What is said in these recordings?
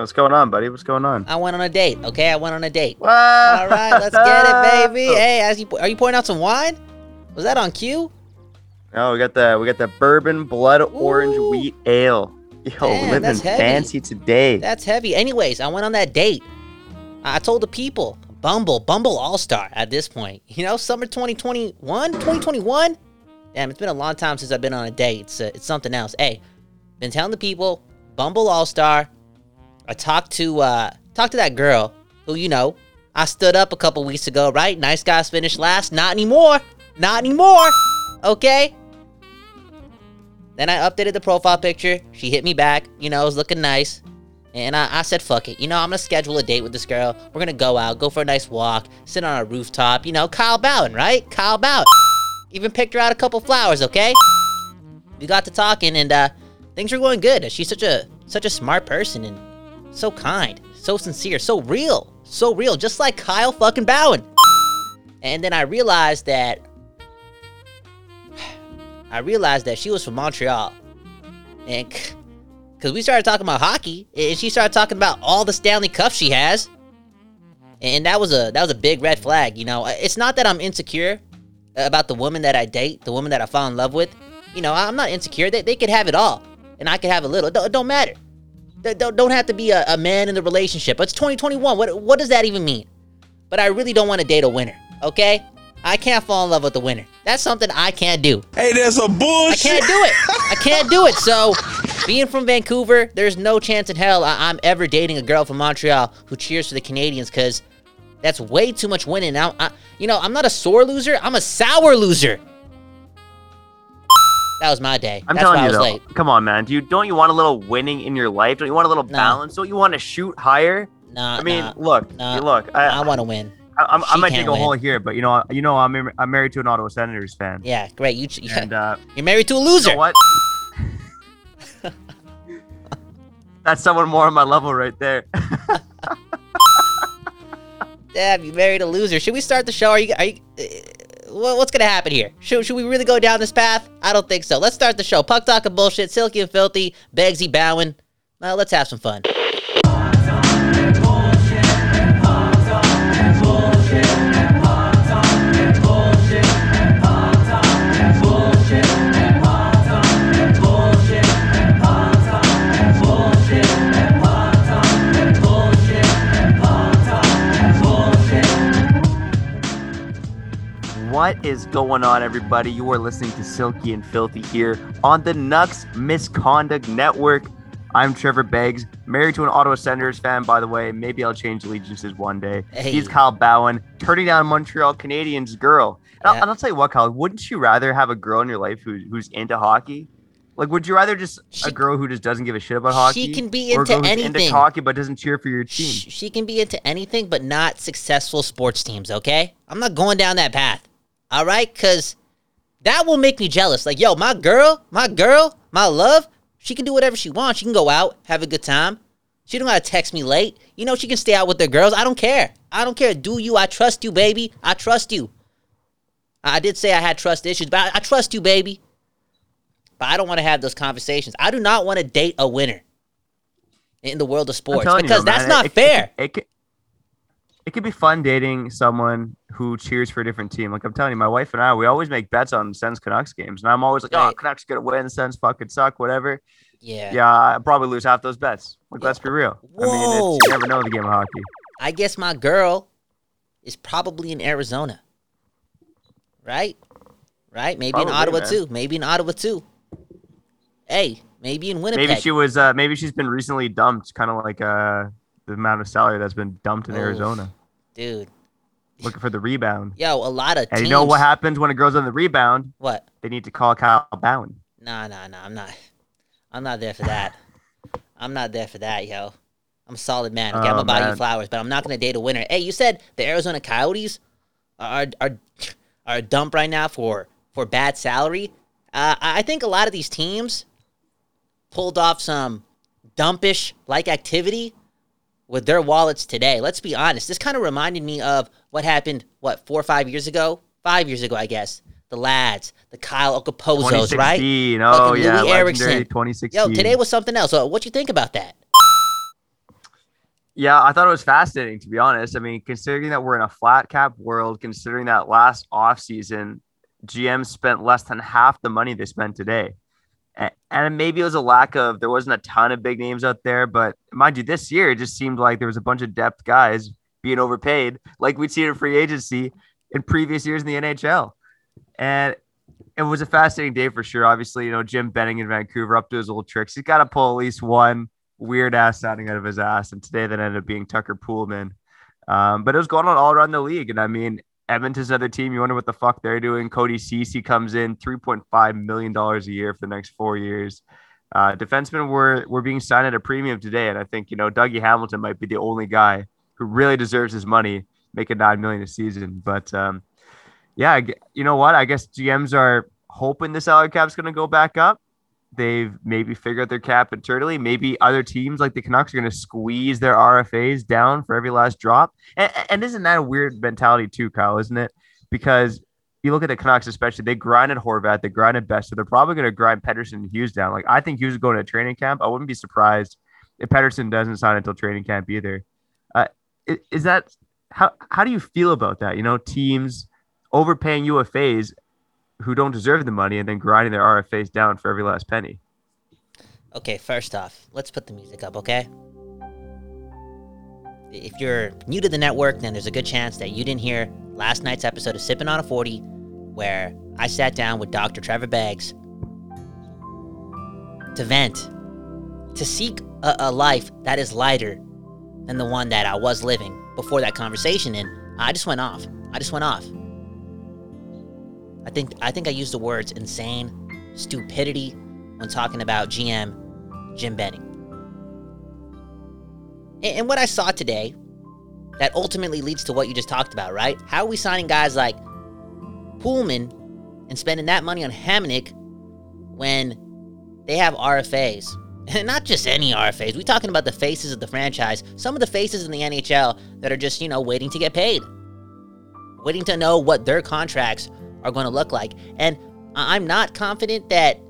What's going on, buddy? What's going on? I went on a date. Okay, I went on a date. What? All right, let's get it, baby. Hey, as you are you pouring out some wine? Was that on cue? Oh, we got the we got the bourbon blood orange wheat ale. Yo, Damn, living fancy today. That's heavy. Anyways, I went on that date. I I told the people, Bumble, Bumble All Star at this point. You know, summer 2021, 2021. Damn, it's been a long time since I've been on a date. It's, uh, it's something else. Hey, been telling the people, Bumble All Star. I talked to uh talked to that girl who you know I stood up a couple weeks ago, right? Nice guys finished last. Not anymore. Not anymore. Okay. Then I updated the profile picture. She hit me back. You know, it was looking nice. And I, I said, fuck it. You know, I'm going to schedule a date with this girl. We're going to go out, go for a nice walk, sit on a rooftop. You know, Kyle Bowen, right? Kyle Bowen. Even picked her out a couple flowers, okay? We got to talking and uh, things were going good. She's such a such a smart person and so kind, so sincere, so real, so real, just like Kyle fucking Bowen. And then I realized that I realized that she was from Montreal. And because we started talking about hockey, and she started talking about all the Stanley Cups she has. And that was a that was a big red flag, you know. It's not that I'm insecure about the woman that I date, the woman that I fall in love with. You know, I'm not insecure. They, they could have it all, and I could have a little. It don't, it don't matter. Don't, have to be a, a man in the relationship. It's 2021. What what does that even mean? But I really don't want to date a winner. Okay, I can't fall in love with a winner. That's something I can't do. Hey, there's some I can't do it. I can't do it. So, being from Vancouver, there's no chance in hell I- I'm ever dating a girl from Montreal who cheers for the Canadiens because that's way too much winning. Now, I, you know, I'm not a sore loser. I'm a sour loser. That was my day. I'm that's telling you though. late. Come on, man. Do you don't you want a little winning in your life? Don't you want a little No. balance? Don't you want to shoot higher? Nah, I mean, nah, look, nah. look. I, I want to win. I, I'm, I might take a win. hole here, but you know, you know, I'm I'm married to an Ottawa Senators fan, Yeah, great. You, ch- and uh, you're married to a you loser. know what? That's someone more on my level right there. Damn, you married a loser. Should we start the show? Are you? Are you? Uh, what's gonna happen here? Should, should we really go down this path? I don't think so. Let's start the show. Puck talking bullshit, silky and filthy, Begsy bowing. Well, let's have some fun. What is going on, everybody? You are listening to Silky and Filthy here on the Nucks Misconduct Network. I'm Trevor Beggs, married to an Ottawa Senators fan, by the way. Maybe I'll change allegiances one day. Hey. He's Kyle Bowen, turning down Montreal Canadiens girl. And, I'll, and I'll tell you what, Kyle, wouldn't you rather have a girl in your life who, who's into hockey? Like, would you rather just She- a girl who just doesn't give a shit about hockey? She can be into who's into anything. hockey but doesn't cheer for your team? Sh- She can be into anything, but not successful sports teams. Okay, I'm not going down that path. All right, cause that will make me jealous. Like, yo, my girl, my girl, my love, she can do whatever she wants. She can go out, have a good time. She don't gotta text me late. You know, she can stay out with the girls. I don't care. I don't care. Do you? I trust you, baby. I trust you. I did say I had trust issues, but I, I trust you, baby. But I don't want to have those conversations. I do not want to date a winner in the world of sports you, because man, that's it- not it- fair. It, it, it could be fun dating someone who cheers for a different team. Like I'm telling you, my wife and I, we always make bets on Sens Canucks games, and I'm always like, "Oh, Right. Canucks gonna win. Sens fucking suck. Whatever." Yeah. Yeah, I probably lose half those bets. Like, let's be real. I mean, Whoa. it's, you never know the game of hockey. I guess my girl is probably in Arizona. Right? Right? Maybe Probably, in Ottawa man. too. Maybe in Ottawa too. Hey, maybe in Winnipeg. Maybe she was. Uh, maybe she's been recently dumped. Kind of like uh, the amount of salary that's been dumped in Oof. Arizona, Dude. looking for the rebound. Yo, a lot of And teams. you know what happens when it girl's on the rebound? What? They need to call Kyle Bowen. Nah, nah, nah. I'm not. I'm not there for that. I'm not there for that, yo. I'm a solid man. Okay, I'm Oh, gonna buy you flowers, but I'm not gonna date a winner. Hey, you said the Arizona Coyotes are are are a dump right now for for bad salary. Uh, I think a lot of these teams pulled off some dumpish like activity with their wallets today. Let's be honest. This kind of reminded me of what happened what four or five years ago, five years ago, I guess. The lads, the Kyle Okposos, right? 2016. Oh Fucking yeah, Loui Eriksson. 2016. Yo, today was something else. So what you think about that? Yeah, I thought it was fascinating to be honest. I mean, considering that we're in a flat cap world, considering that last offseason, GM spent less than half the money they spent today. And maybe it was a lack of there wasn't a ton of big names out there, but mind you, this year it just seemed like there was a bunch of depth guys being overpaid, like we'd seen in free agency in previous years in the NHL. And it was a fascinating day for sure. Obviously, you know, Jim Benning in Vancouver up to his old tricks. He's got to pull at least one weird ass sounding out of his ass. And today that ended up being Tucker Poolman. Um, but it was going on all around the league. And I mean, Edmonton's another team. You wonder what the fuck they're doing. Cody Ceci comes in $3.5 million a year for the next four years. Uh, defensemen were, were being signed at a premium today. And I think, you know, Dougie Hamilton might be the only guy who really deserves his money, making 9 million a season. But um, yeah, you know what? I guess GMs are hoping the salary cap's going to go back up they've maybe figured out their cap internally. Maybe other teams like the Canucks are going to squeeze their RFAs down for every last drop. And, and isn't that a weird mentality too, Kyle? Isn't it? Because you look at the Canucks, especially they grinded Horvat, they grinded Best, so they're probably going to grind Pettersson and Hughes down. Like I think Hughes is going to training camp. I wouldn't be surprised if Pettersson doesn't sign until training camp either. Uh, is that how? How do you feel about that? You know, teams overpaying UFAs who don't deserve the money and then grinding their RFAs down for every last penny. Okay, first off, let's put the music up, okay? If you're new to the network, then there's a good chance that you didn't hear last night's episode of Sipping on a 40, where I sat down with Dr. Trevor Beggs to vent, to seek a, a life that is lighter than the one that I was living before that conversation. And I just went off. I just went off. I think I think I used the words insane, stupidity when talking about GM Jim Benning. And, and what I saw today that ultimately leads to what you just talked about, right? How are we signing guys like Poolman and spending that money on Hamonic when they have RFAs? And not just any RFAs. We're talking about the faces of the franchise. Some of the faces in the NHL that are just, you know, waiting to get paid. Waiting to know what their contracts are going to look like. And I'm not confident that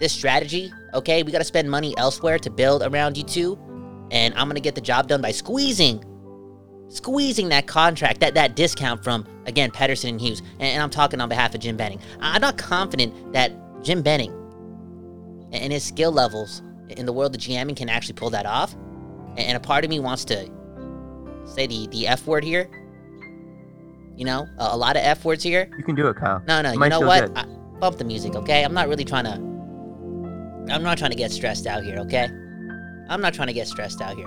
this strategy, okay, we got to spend money elsewhere to build around you two, and I'm going to get the job done by squeezing squeezing that contract, that that discount from again Pettersson and Hughes. And, and I'm talking on behalf of Jim Benning. I'm not confident that Jim Benning and his skill levels in the world of GMing can actually pull that off. And a part of me wants to say the the F word here, you know, a, a lot of F words here. You can do it, Kyle. No, no, you know what? I, bump the music, okay? I'm not really trying to. I'm not trying to get stressed out here, okay? I'm not trying to get stressed out here.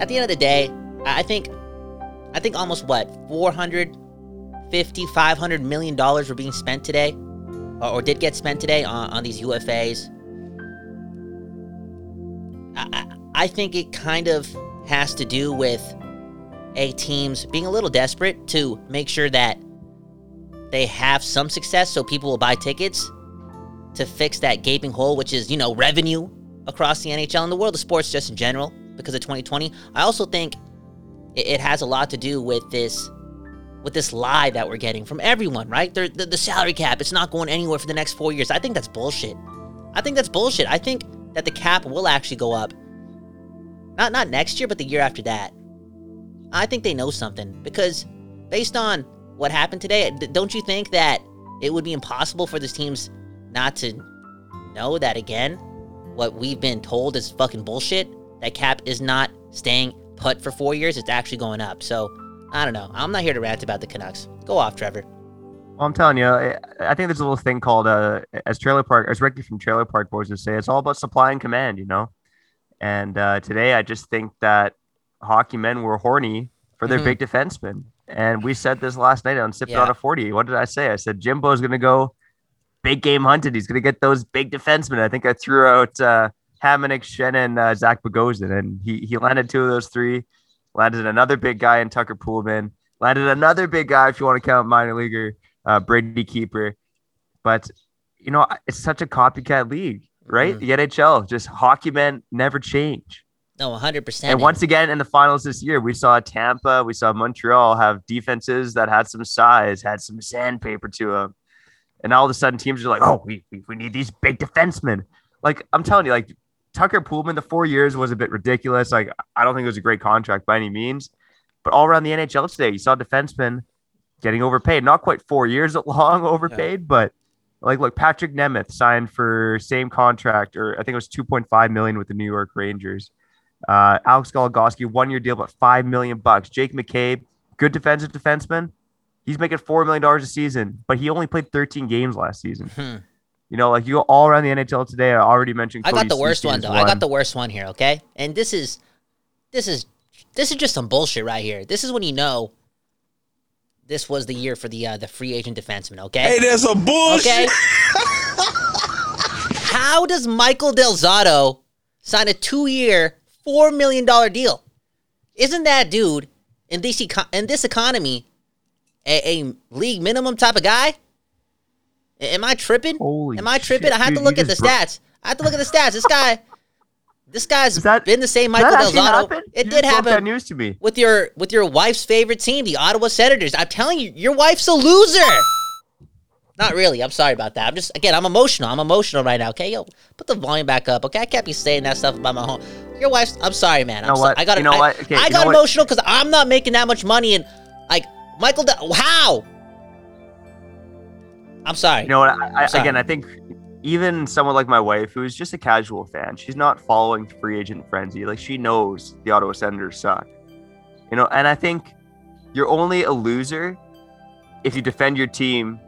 At the end of the day, I think, I think almost what 450, 500 million dollars were being spent today, or, or, did get spent today on, on these UFAs. I, I, I think it kind of has to do with a teams being a little desperate to make sure that they have some success so people will buy tickets to fix that gaping hole, which is, you know, revenue across the NHL and the world of sports just in general because of 2020. I also think it, has a lot to do with this with this lie that we're getting from everyone, right? The, the, the salary cap, it's not going anywhere for the next four years. I think that's bullshit. I think that's bullshit. I think that the cap will actually go up. Not not next year, but the year after that. I think they know something because based on what happened today, don't you think that it would be impossible for these teams not to know that again? What we've been told is fucking bullshit. That cap is not staying put for four years, it's actually going up. So I don't know. I'm not here to rant about the Canucks. Go off, Trevor. Well, I'm telling you, I think there's a little thing called, uh, as Trailer Park, as Ricky from Trailer Park Boys would say, it's all about supply and command, you know? And uh, today, I just think that hockey men were horny for their mm-hmm. big defensemen. And we said this last night on Sipped yeah. Out of 40. What did I say? I said Jimbo's going to go big game hunted. He's going to get those big defensemen. I think I threw out uh, Hamonic, Schenn, and uh, Zach Bogosian, and he, he landed two of those three. Landed another big guy in Tucker Poolman. Landed another big guy, if you want to count minor leaguer, uh, Brady Keeper. But, you know, it's such a copycat league, right? Mm-hmm. The NHL, just hockey men never change. No, 100%. And once again, in the finals this year, we saw Tampa, we saw Montreal have defenses that had some size, had some sandpaper to them. And all of a sudden, teams are like, oh, we, we need these big defensemen. Like, I'm telling you, like, Tucker Poolman, the four years was a bit ridiculous. Like, I don't think it was a great contract by any means. But all around the NHL today, you saw defensemen getting overpaid. Not quite four years long overpaid, yeah. but like look, Patrik Nemeth signed for same contract, or I think it was 2.5 million with the New York Rangers. Uh, Alex Goligoski, one year deal, but five million bucks. Jake McCabe, good defensive defenseman. He's making four million dollars a season, but he only played 13 games last season. Hmm. You know, like you go all around the NHL today. I already mentioned. Cody I got the worst one though. One. I got the worst one here. Okay, and this is, this is, this is just some bullshit right here. This is when you know. This was the year for the uh, the free agent defenseman. Okay. Hey, there's a bullshit. Okay. How does Michael Del Zotto sign a two year, four million dollar deal? Isn't that dude in this econ- in this economy a, a league minimum type of guy? Am I tripping? Holy Am I tripping? Shit, I have dude, to look at the bro- stats. I have to look at the stats. This guy, this guy's that, been the same Michael Del Zotto. It you did happen. That news to me with your with your wife's favorite team, the Ottawa Senators. I'm telling you, your wife's a loser. Not really. I'm sorry about that. I'm just again, I'm emotional. I'm emotional right now. Okay, yo, put the volume back up. Okay, I can't be saying that stuff about my home. Your wife's. I'm sorry, man. I'm you know what? I got. You know I, what? Okay, I got emotional because I'm not making that much money, and like Michael. De- how? I'm sorry. You know what? I, I, again, I think even someone like my wife, who's just a casual fan, she's not following free agent frenzy. Like she knows the Ottawa Senators suck. You know, and I think you're only a loser if you defend your team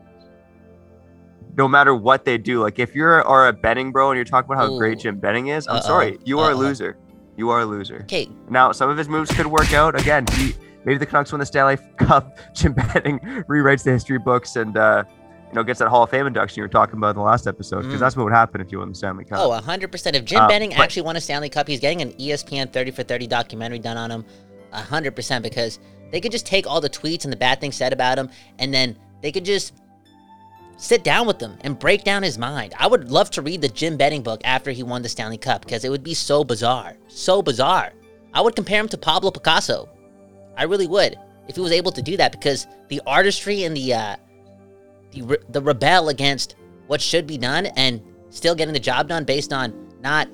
no matter what they do. Like if you're are a betting bro and you're talking about how Ooh. great Jim Benning is, I'm Uh-oh. sorry, you are Uh-oh. a loser. You are a loser. Okay. Now some of his moves could work out. Again, he, maybe the Canucks win the Stanley Cup. Jim Benning rewrites the history books and uh, you know, gets that Hall of Fame induction you were talking about in the last episode, because mm. that's what would happen if you won the Stanley Cup. Oh, 100%. If Jim uh, Benning but, actually won a Stanley Cup, he's getting an ESPN 30 for 30 documentary done on him 100% because they could just take all the tweets and the bad things said about him and then they could just sit down with him and break down his mind. I would love to read the Jim Benning book after he won the Stanley Cup because it would be so bizarre. So bizarre. I would compare him to Pablo Picasso. I really would if he was able to do that because the artistry and the uh, the, re- the rebel against what should be done and still getting the job done based on not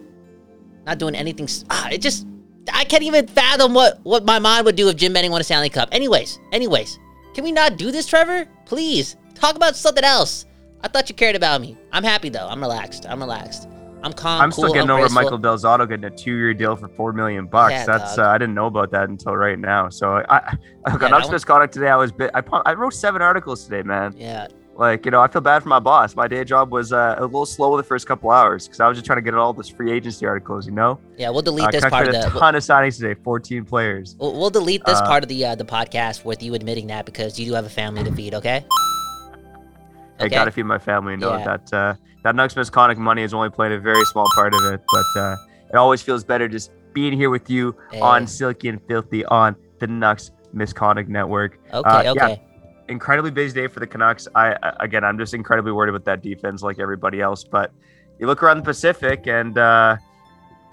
not doing anything. Ah, it just I can't even fathom what what my mind would do if Jim Benning won a Stanley Cup. Anyways, anyways, can we not do this, Trevor? Please talk about something else. I thought you cared about me. I'm happy though. I'm relaxed. I'm relaxed. I'm calm. I'm cool, still getting over graceful. Michael Del Zotto getting a two-year deal for four million bucks. Yeah, That's uh, I didn't know about that until right now. So I, I, I got yeah, Misconduct today. I was bit. I I wrote seven articles today, man. Yeah, like, you know, I feel bad for my boss. My day job was uh, a little slow the first couple hours because I was just trying to get all this free agency articles, you know? Yeah, we'll delete uh, this part of the. A ton of signings today, 14 players. We'll, we'll delete this uh, part of the uh, the podcast with you admitting that because you do have a family to feed, okay? I gotta feed my family. Know yeah. that uh, that Nucks Misconduct money has only played a very small part of it, but uh, it always feels better just being here with you hey. on Silky and Filthy on the Nucks Misconduct Network. Okay, uh, okay. Yeah incredibly busy day for the Canucks. I again, I'm just incredibly worried about that defense, like everybody else. But you look around the Pacific, and uh,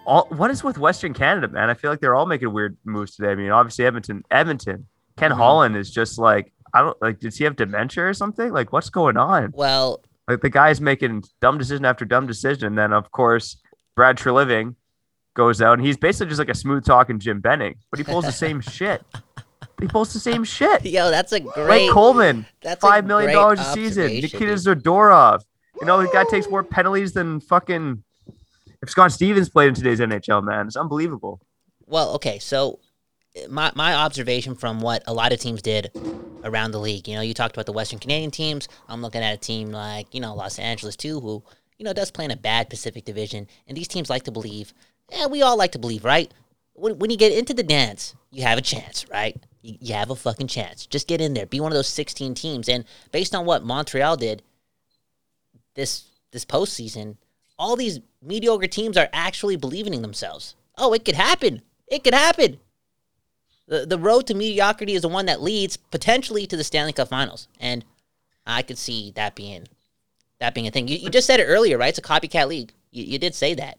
all what is with Western Canada, man? I feel like they're all making weird moves today. I mean, obviously Edmonton, Edmonton, Ken mm-hmm. Holland is just like I don't like. Does he have dementia or something? Like, what's going on? Well, like the guy's making dumb decision after dumb decision. And then of course Brad Treliving goes out and he's basically just like a smooth talking Jim Benning, but he pulls the same shit. He pulls the same shit. Yo, that's a great. Blake Coleman, that's five million dollars a season. Nikita Zadorov. You know, the guy takes more penalties than fucking. If Scott Stevens played in today's NHL, man, it's unbelievable. Well, okay, so my my observation from what a lot of teams did around the league. You know, you talked about the Western Canadian teams. I'm looking at a team like you know Los Angeles too, who you know does play in a bad Pacific Division, and these teams like to believe. Yeah, we all like to believe, right? When, when you get into the dance, you have a chance, right? you have a fucking chance. Just get in there. Be one of those 16 teams. And based on what Montreal did this this postseason, all these mediocre teams are actually believing in themselves. Oh, it could happen. It could happen. The the road to mediocrity is the one that leads potentially to the Stanley Cup Finals. And I could see that being that being a thing. You, you just said it earlier, right? It's a copycat league. You, you did say that.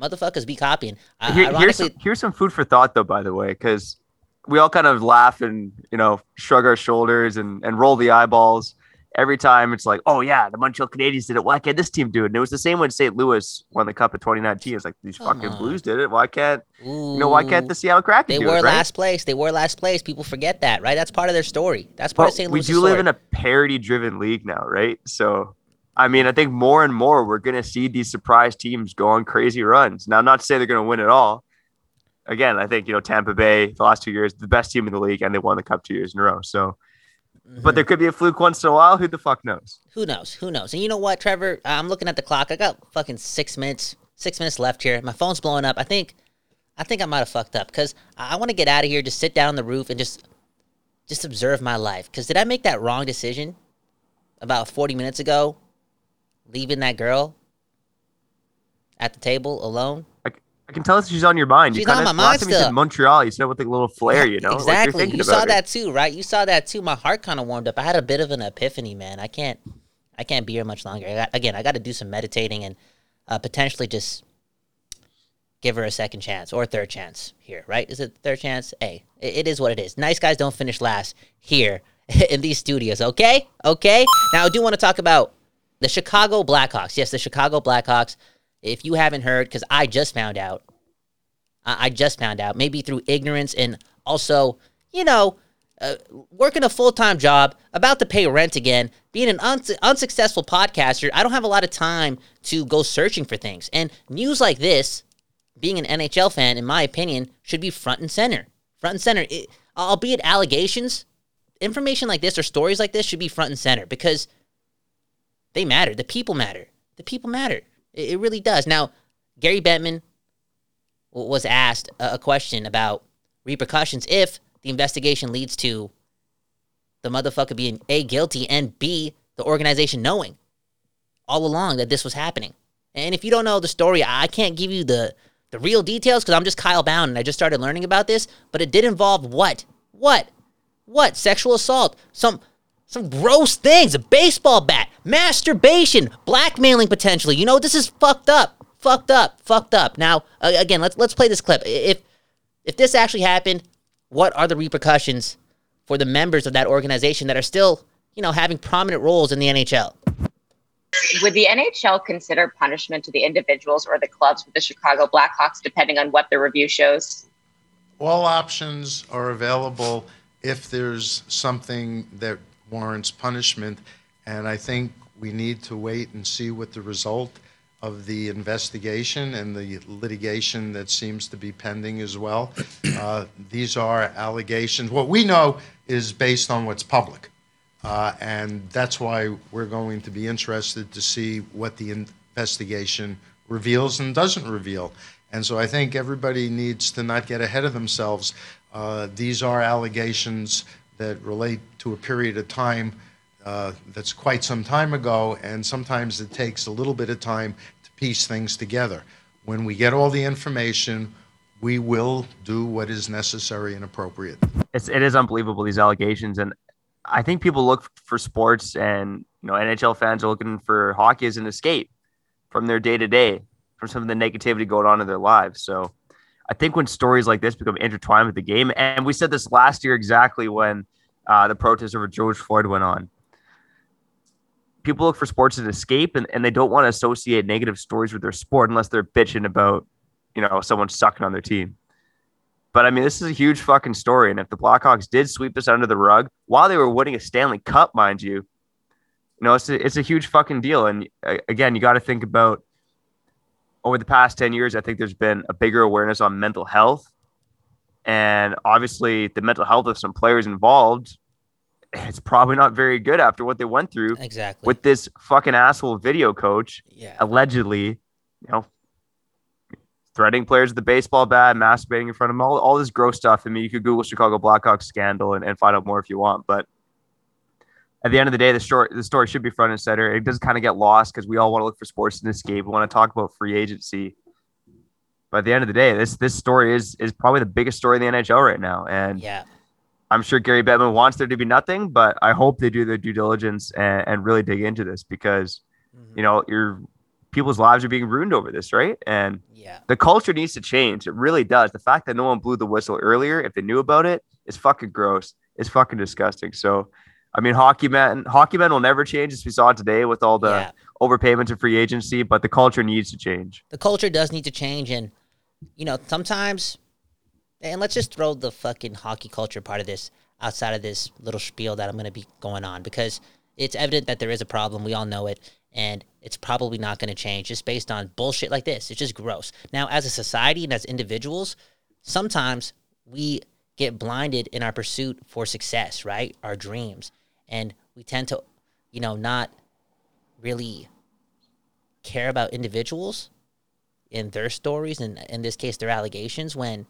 Motherfuckers be copying. Uh, Here, here's, some, here's some food for thought, though, by the way, because we all kind of laugh and you know shrug our shoulders and and roll the eyeballs every time it's like, oh yeah, the Montreal Canadiens did it. Why can't this team do it? And it was the same when St. Louis won the Cup in 2019. It's like these Come fucking on. Blues did it. Why can't you know? Why can't the Seattle Kraken They do were it? Right? last place. They were last place. People forget that, right? That's part of their story. That's part But of St. Louis. We do live in a parity-driven league now, right? So, I mean, I think more and more we're going to see these surprise teams go on crazy runs. Now, not to say they're going to win it all. Again, I think you know Tampa Bay the last two years the best team in the league, and they won the cup two years in a row. So, but there could be a fluke once in a while. Who the fuck knows? Who knows? Who knows? And you know what, Trevor? I'm looking at the clock. I got fucking six minutes. Six minutes left here. My phone's blowing up. I think, I think I might have fucked up because I, I want to get out of here. Just sit down on the roof and just, just observe my life. Because did I make that wrong decision about 40 minutes ago, leaving that girl at the table alone? I can tell that she's on your mind. She's you on kinda, my last mind time you said. Montreal, you said it with a little flair, you know, exactly. thinking you saw her. that too, right? You saw that too. My heart kind of warmed up. I had a bit of an epiphany, man. I can't, I can't be here much longer. I got, again, I got to do some meditating and uh, potentially just give her a second chance or a third chance here, right? Is it third chance? Hey, it, it is what it is. Nice guys don't finish last here in these studios. Okay, okay. Now I do want to talk about the Chicago Blackhawks. Yes, the Chicago Blackhawks. If you haven't heard, because I just found out. I I just found out, maybe through ignorance and also, you know, uh, working a full time job, about to pay rent again, being an uns- unsuccessful podcaster, I don't have a lot of time to go searching for things. And news like this, being an NHL fan, in my opinion, should be front and center. Front and center, it, albeit allegations, information like this or stories like this should be front and center because they matter. The people matter. The people matter. It, really does. Now, Gary Bettman was asked a, a question about repercussions if the investigation leads to the motherfucker being A, guilty, and B, the organization knowing all along that this was happening. And if you don't know the story, I can't give you the, the real details because I'm just Kyle Bound and I just started learning about this, but it did involve what? What? What? Sexual assault. Some some gross things. A baseball bat. Masturbation. Blackmailing potentially. You know, this is fucked up. Fucked up. Fucked up. Now, again, let's let's play this clip. If if this actually happened, what are the repercussions for the members of that organization that are still, you know, having prominent roles in the NHL? Would the NHL consider punishment to the individuals or the clubs with the Chicago Blackhawks, depending on what the review shows? all options are available if there's something that warrants punishment. And I think we need to wait and see what the result of the investigation and the litigation that seems to be pending as well. Uh, these are allegations. What we know is based on what's public. Uh, and that's why we're going to be interested to see what the investigation reveals and doesn't reveal. And so I think everybody needs to not get ahead of themselves. Uh, these are allegations that relate to a period of time uh, that's quite some time ago, and sometimes it takes a little bit of time to piece things together. When we get all the information, we will do what is necessary and appropriate. it's it is unbelievable these allegations and i think people look for sports and you know nhl fans are looking for hockey as an escape from their day to day from some of the negativity going on in their lives so i think when stories like this become intertwined with the game and we said this last year exactly when uh, the protest over george floyd went on people look for sports as an escape and, and they don't want to associate negative stories with their sport unless they're bitching about you know someone sucking on their team but I mean, this is a huge fucking story. And if the Blackhawks did sweep this under the rug while they were winning a Stanley Cup, mind you, you know, it's a, it's a huge fucking deal. And uh, again, you got to think about over the past 10 years, I think there's been a bigger awareness on mental health. And obviously, the mental health of some players involved, it's probably not very good after what they went through Exactly. with this fucking asshole video coach yeah. allegedly, you know, threatening players with the baseball bat, masturbating in front of them, all, all this gross stuff. I mean, you could Google Chicago Blackhawks scandal and, and find out more if you want. But at the end of the day, the story the story should be front and center. It does kind of get lost because we all want to look for sports in escape. We want to talk about free agency. But at the end of the day, this this story is is probably the biggest story in the NHL right now. And Yeah. I'm sure Gary Bettman wants there to be nothing, but I hope they do their due diligence and, and really dig into this because Mhm. you know your people's lives are being ruined over this, right? And Yeah. the culture needs to change. It really does. The fact that no one blew the whistle earlier, if they knew about it, is fucking gross. It's fucking disgusting. So I mean, hockey men, hockey men will never change, as we saw today with all the yeah. overpayments and free agency. But the culture needs to change. the culture does need to change and you know sometimes and let's just throw the fucking hockey culture part of this outside of this little spiel that i'm going to be going on because it's evident that there is a problem. We all know it. And it's probably not going to change just based on bullshit like this. It's just gross. Now as a society and as individuals sometimes we get blinded in our pursuit for success right? Our dreams. And we tend to you know not really care about individuals in their stories and in this case their allegations when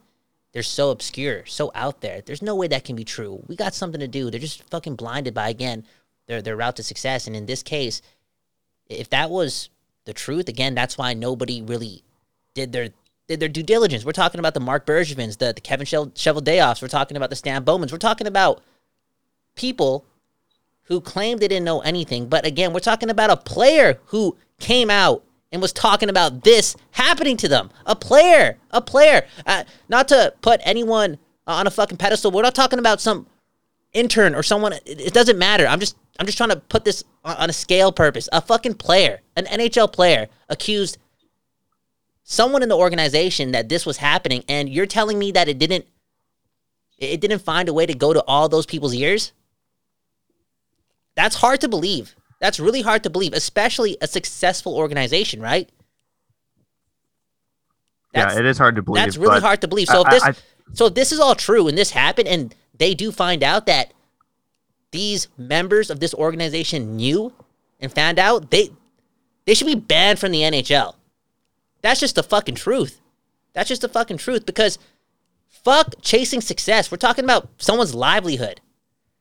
they're so obscure, so out there. There's no way that can be true. We got something to do. They're just fucking blinded by again their their route to success. And in this case, if that was the truth, again, that's why nobody really did their did their due diligence. We're talking about the Mark Bergevins, the, the Kevin Cheveldayoffs. We're talking about the Stan Bowmans. We're talking about people who claimed they didn't know anything. But again, we're talking about a player who came out and was talking about this happening to them. A player, a player. Uh, not to put anyone on a fucking pedestal. We're not talking about some intern or someone. It, it doesn't matter. I'm just, I'm just trying to put this on, on a scale purpose. A fucking player, an NHL player, accused someone in the organization that this was happening, and you're telling me that it didn't, it didn't find a way to go to all those people's ears. That's hard to believe. That's really hard to believe, especially a successful organization, right? yeah, it is hard to believe. That's really hard to believe. So if I- this, I- so if this is all true and this happened, and they do find out that these members of this organization knew and found out, they they should be banned from the NHL. That's just the fucking truth. That's just the fucking truth because fuck chasing success. We're talking about someone's livelihood,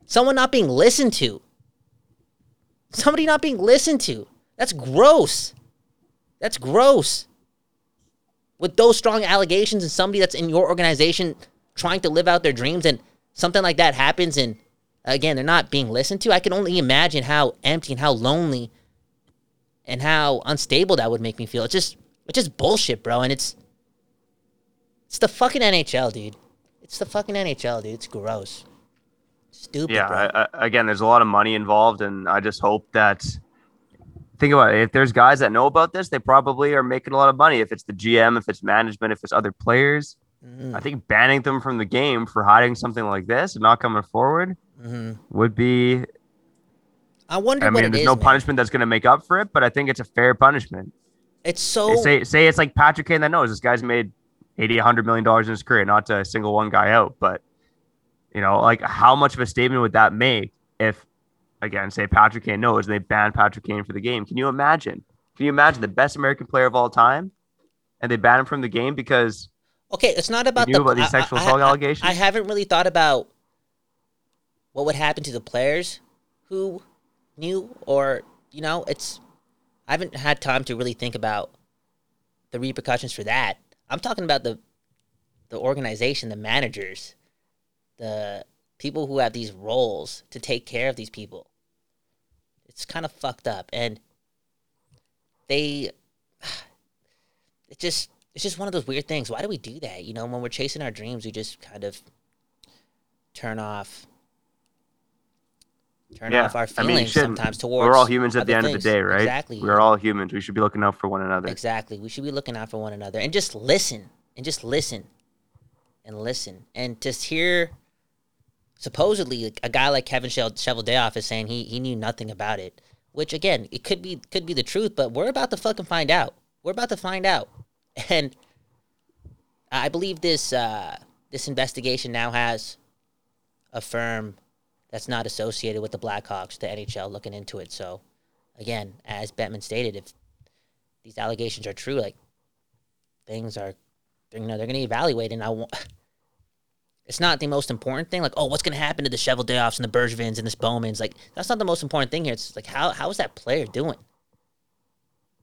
someone not being listened to, somebody not being listened to. That's gross. That's gross. With those strong allegations and somebody that's in your organization trying to live out their dreams and something like that happens and again they're not being listened to i can only imagine how empty and how lonely and how unstable that would make me feel. It's just it's just bullshit bro and it's it's the fucking nhl dude. It's the fucking nhl dude. It's gross stupid yeah. I, I, again, there's a lot of money involved, and I just hope that. Think about it. If there's guys that know about this, they probably are making a lot of money. If it's the GM, if it's management, if it's other players, Mhm, I think banning them from the game for hiding something like this and not coming forward mhm. would be. i wonder I mean, there's is, no man. punishment that's going to make up for it, but I think it's a fair punishment. it's so Say, say it's like Patrick Kane that knows this guy's made 80, 100 million dollars in his career, not to single one guy out, but you know, like how much of a statement would that make if, again, say Patrick Kane knows and they ban Patrick Kane for the game? Can you imagine? Can you imagine the best American player of all time, and they ban him from the game because Okay, it's not about the about these sexual assault allegations? I haven't really thought about what would happen to the players who knew, or you know, it's. I haven't had time to really think about the repercussions for that. I'm talking about the, the organization, the managers, the people who have these roles to take care of these people. It's kind of fucked up, and they it just it's just one of those weird things. Why do we do that? You know, when we're chasing our dreams, we just kind of turn off turn Yeah, off our I mean, feelings sometimes towards we're all humans at the end of the day, right? Exactly. We're all humans. We should be looking out for one another. Exactly. We should be looking out for one another and just listen and just listen and listen and just hear. Supposedly, a guy like Kevin Cheveldayoff is saying he he knew nothing about it, which again, it could be could be the truth, but we're about to fucking find out. We're about to find out, and I believe this uh, this investigation now has a firm that's not associated with the Blackhawks, the NHL, looking into it. So, again, as Bettman stated, if these allegations are true, like things are, you know, they're going to evaluate. And I want, it's not the most important thing. Like, oh, what's going to happen to the Cheveldayoffs and the Bergevins and this Bowman's? Like, that's not the most important thing here. It's like, how how is that player doing?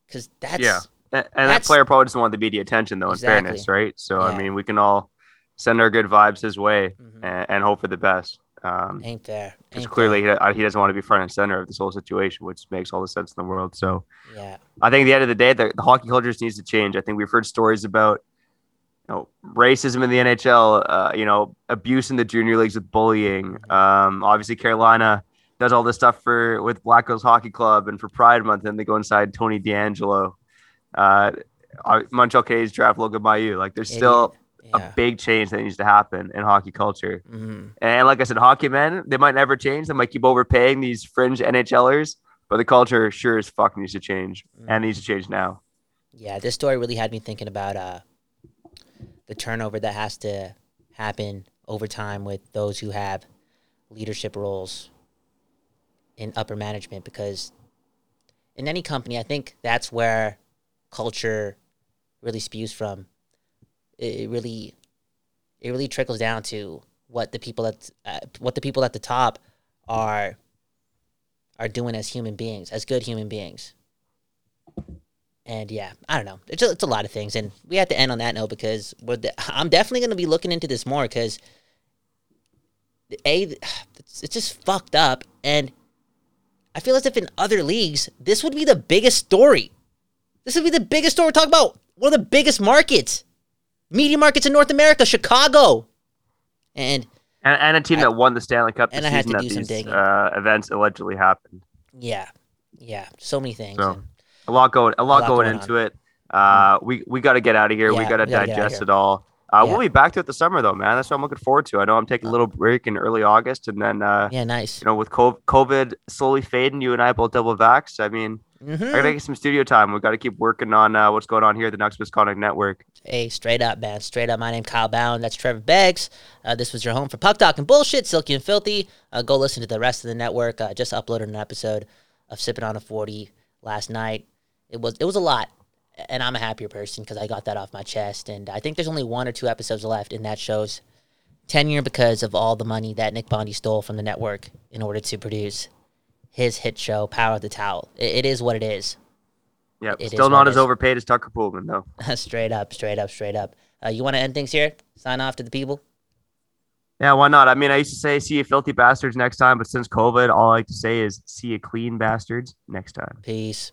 Because that's Yeah. And, and that player probably doesn't want the media attention, though. In fairness, right? So Yeah. I mean, we can all send our good vibes his way Mhm. and, and hope for the best. Um, ain't fair. because clearly he, uh, he doesn't want to be front and center of this whole situation, which makes all the sense in the world. So. Yeah. I think at the end of the day, the, the hockey culture needs to change. I think we've heard stories about you know racism in the NHL, uh, you know abuse in the junior leagues with bullying. Um, obviously, Carolina does all this stuff for with Black Girls Hockey Club and for Pride Month, and they go inside Tony DeAngelo. Uh, uh, Montreal Canadiens draft Logan Mailloux. Like there's still yeah. a big change that needs to happen in hockey culture. Mhm. And like I said, hockey men, they might never change. They might keep overpaying these fringe NHLers, but the culture sure as fuck needs to change and needs to change now. Yeah, this story really had me thinking about uh, the turnover that has to happen over time with those who have leadership roles in upper management because in any company, I think that's where culture really spews from. It, really, it really trickles down to what the people at uh, what the people at the top are are doing as human beings, as good human beings. And yeah, I don't know. It's a, it's a lot of things, and we have to end on that note because we're I'm definitely going to be looking into this more because a it's, it's just fucked up, and I feel as if in other leagues this would be the biggest story. This would be the biggest story. We're talking about one of the biggest markets, media markets in North America, Chicago, and And, and a team I- that won the Stanley Cup and I had season to do some these digging. uh, events allegedly happened. yeah, yeah, so many things. So and- a lot going, a lot, lot going, going on. into it. Uh, we we got to get out of here. we Yeah, got to we digest it all. Uh, Yeah. We'll be back to it the summer though, man. That's what I'm looking forward to. I know I'm taking a little break in early August, and then uh, yeah, nice. you know with COVID slowly fading, you and I both double vax. I mean, hmm I gotta get some studio time. We've got to keep working on uh, what's going on here at the Nucks Misconduct Network. Hey, straight up, man. Straight up. My name Kyle Bound. That's Trevor Beggs. Uh, this was your home for Puck Talk and Bullshit, Silky and Filthy. Uh, go listen to the rest of the network. Uh, just uploaded an episode of Sipping on a 40 last night. It was it was a lot, and I'm a happier person because I got that off my chest. And I think there's only one or two episodes left, and that shows tenure because of all the money that Nick Bondi stole from the network in order to produce his hit show, Power of the Towel. It, it is what it is. Yeah, It is still not as overpaid as Tucker Poolman though. straight up, straight up, straight up. Uh, you want to end things here? Sign off to the people. Yeah, why not? I mean, I used to say see you filthy bastards next time, but since COVID, all I like to say is see you clean bastards next time. Peace.